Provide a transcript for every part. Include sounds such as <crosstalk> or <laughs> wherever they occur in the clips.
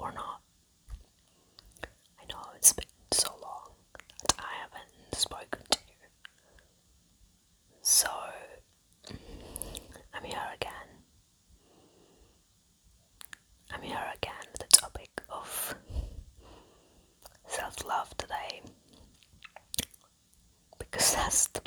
or not. I know it's been so long that I haven't spoken to you. So, I'm here again. I'm here again with the topic of self love today because <laughs> that's the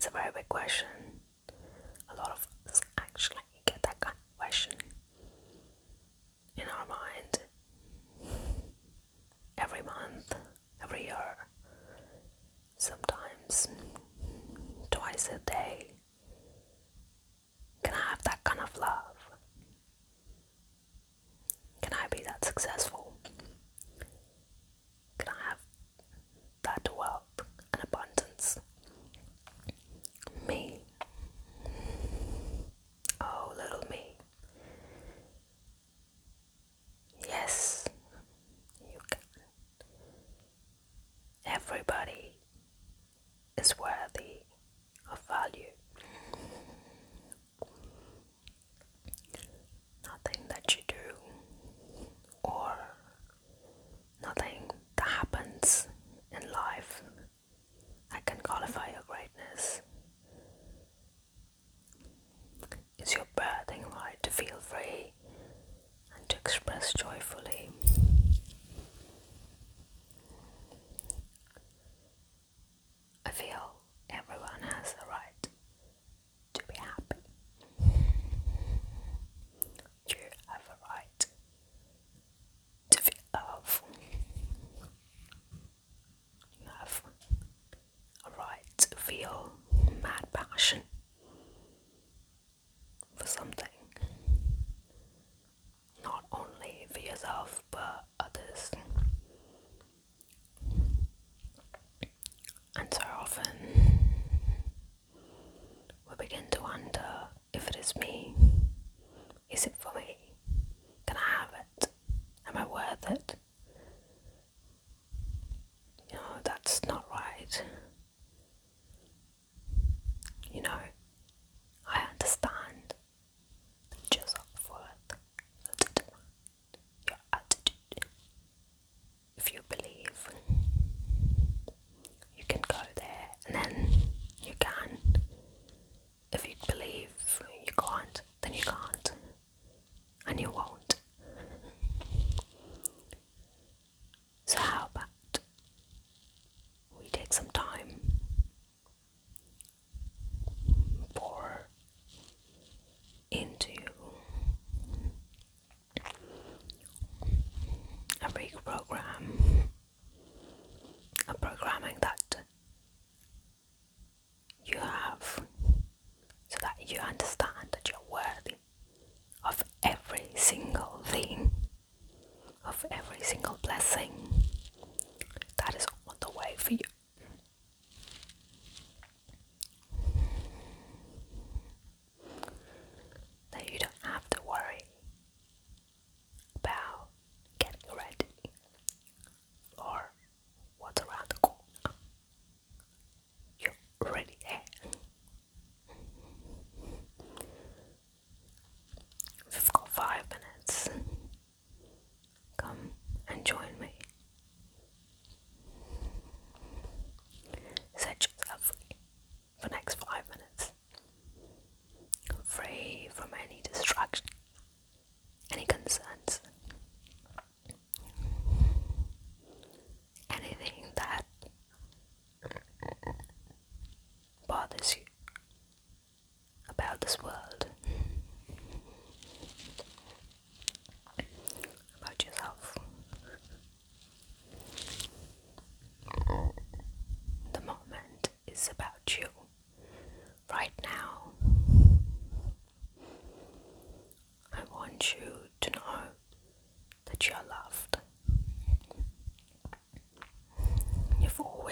That's a very big question. A lot of us actually get that kind of question in our mind every month, every year, sometimes twice a day. Can I have that kind of love? Can I be that successful? листа.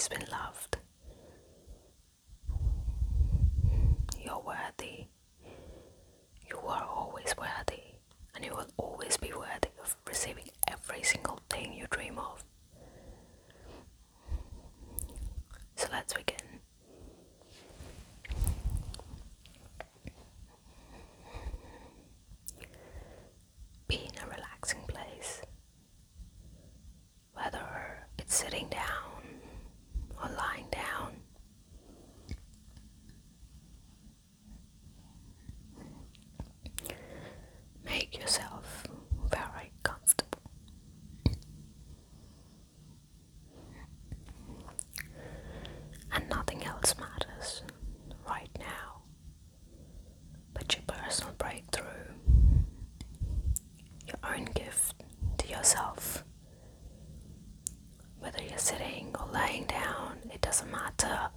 always been loved. You're worthy. You are always worthy, and you will always be worthy of receiving every single thing you dream of. So let's begin. Be in a relaxing place, whether it's sitting down sitting or laying down, it doesn't matter.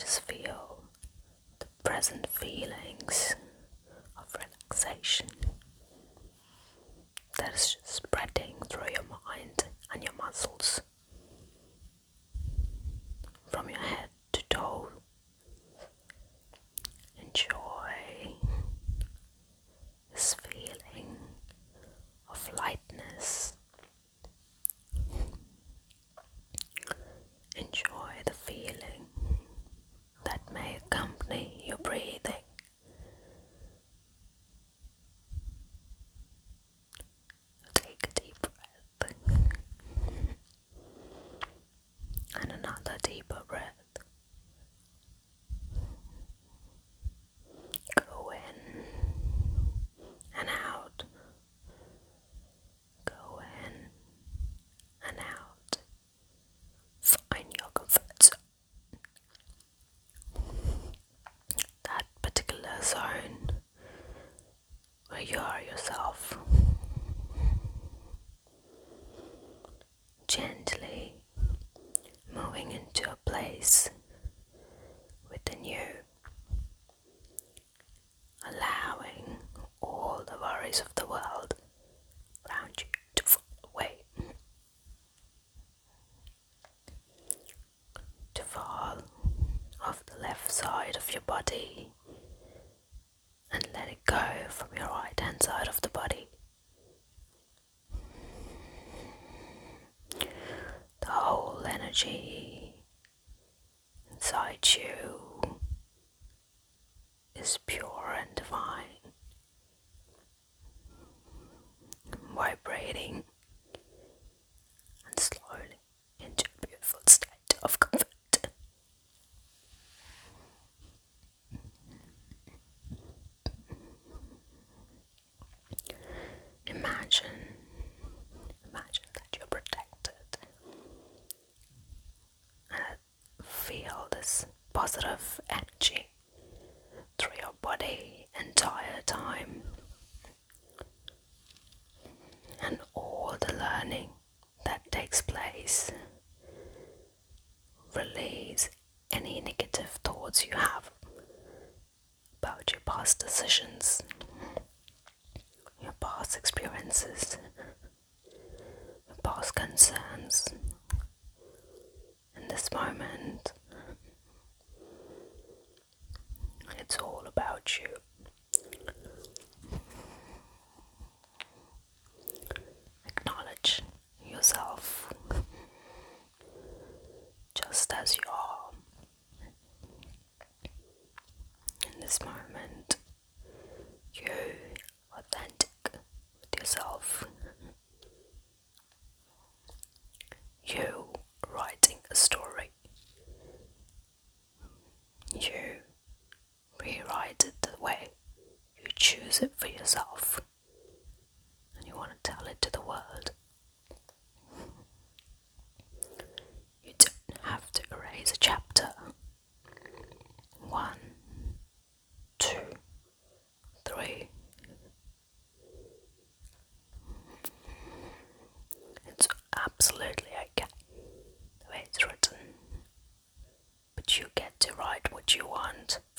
just feel the present feelings of relaxation that is spreading through your mind and your muscles from your head. your body and let it go from your right hand side of the body. The whole energy inside you is pure and divine, vibrating positive energy through your body entire time. And all the learning that takes place release any negative thoughts you have about your past decisions your past experiences your past concerns. In this moment YouTube.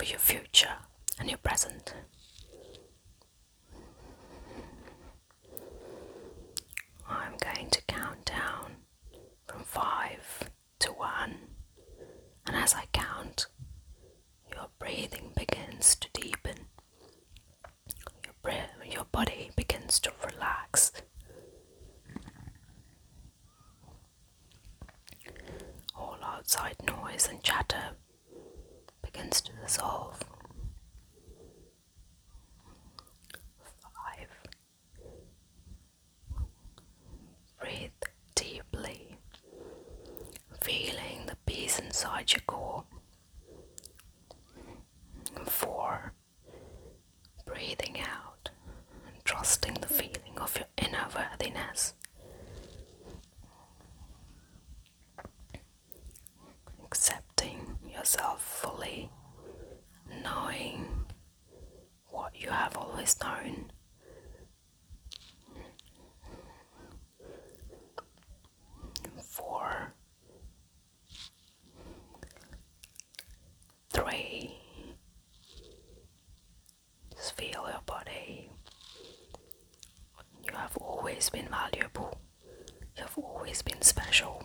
for your future and your present. trusting the feeling of your inner worthiness. Accepting yourself fully, knowing what you have always known always been valuable. You've always been special.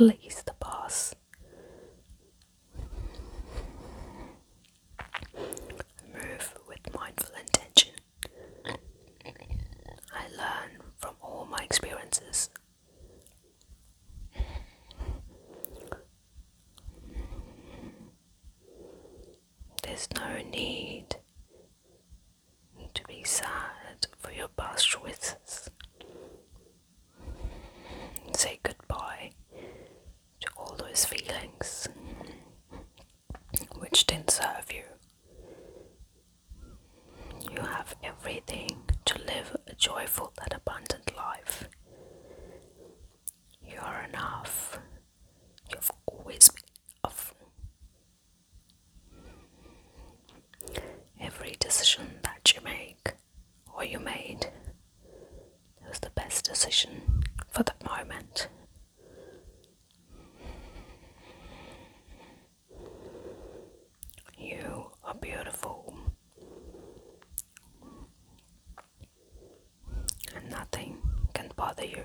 least. for the moment. You are beautiful, and nothing can bother you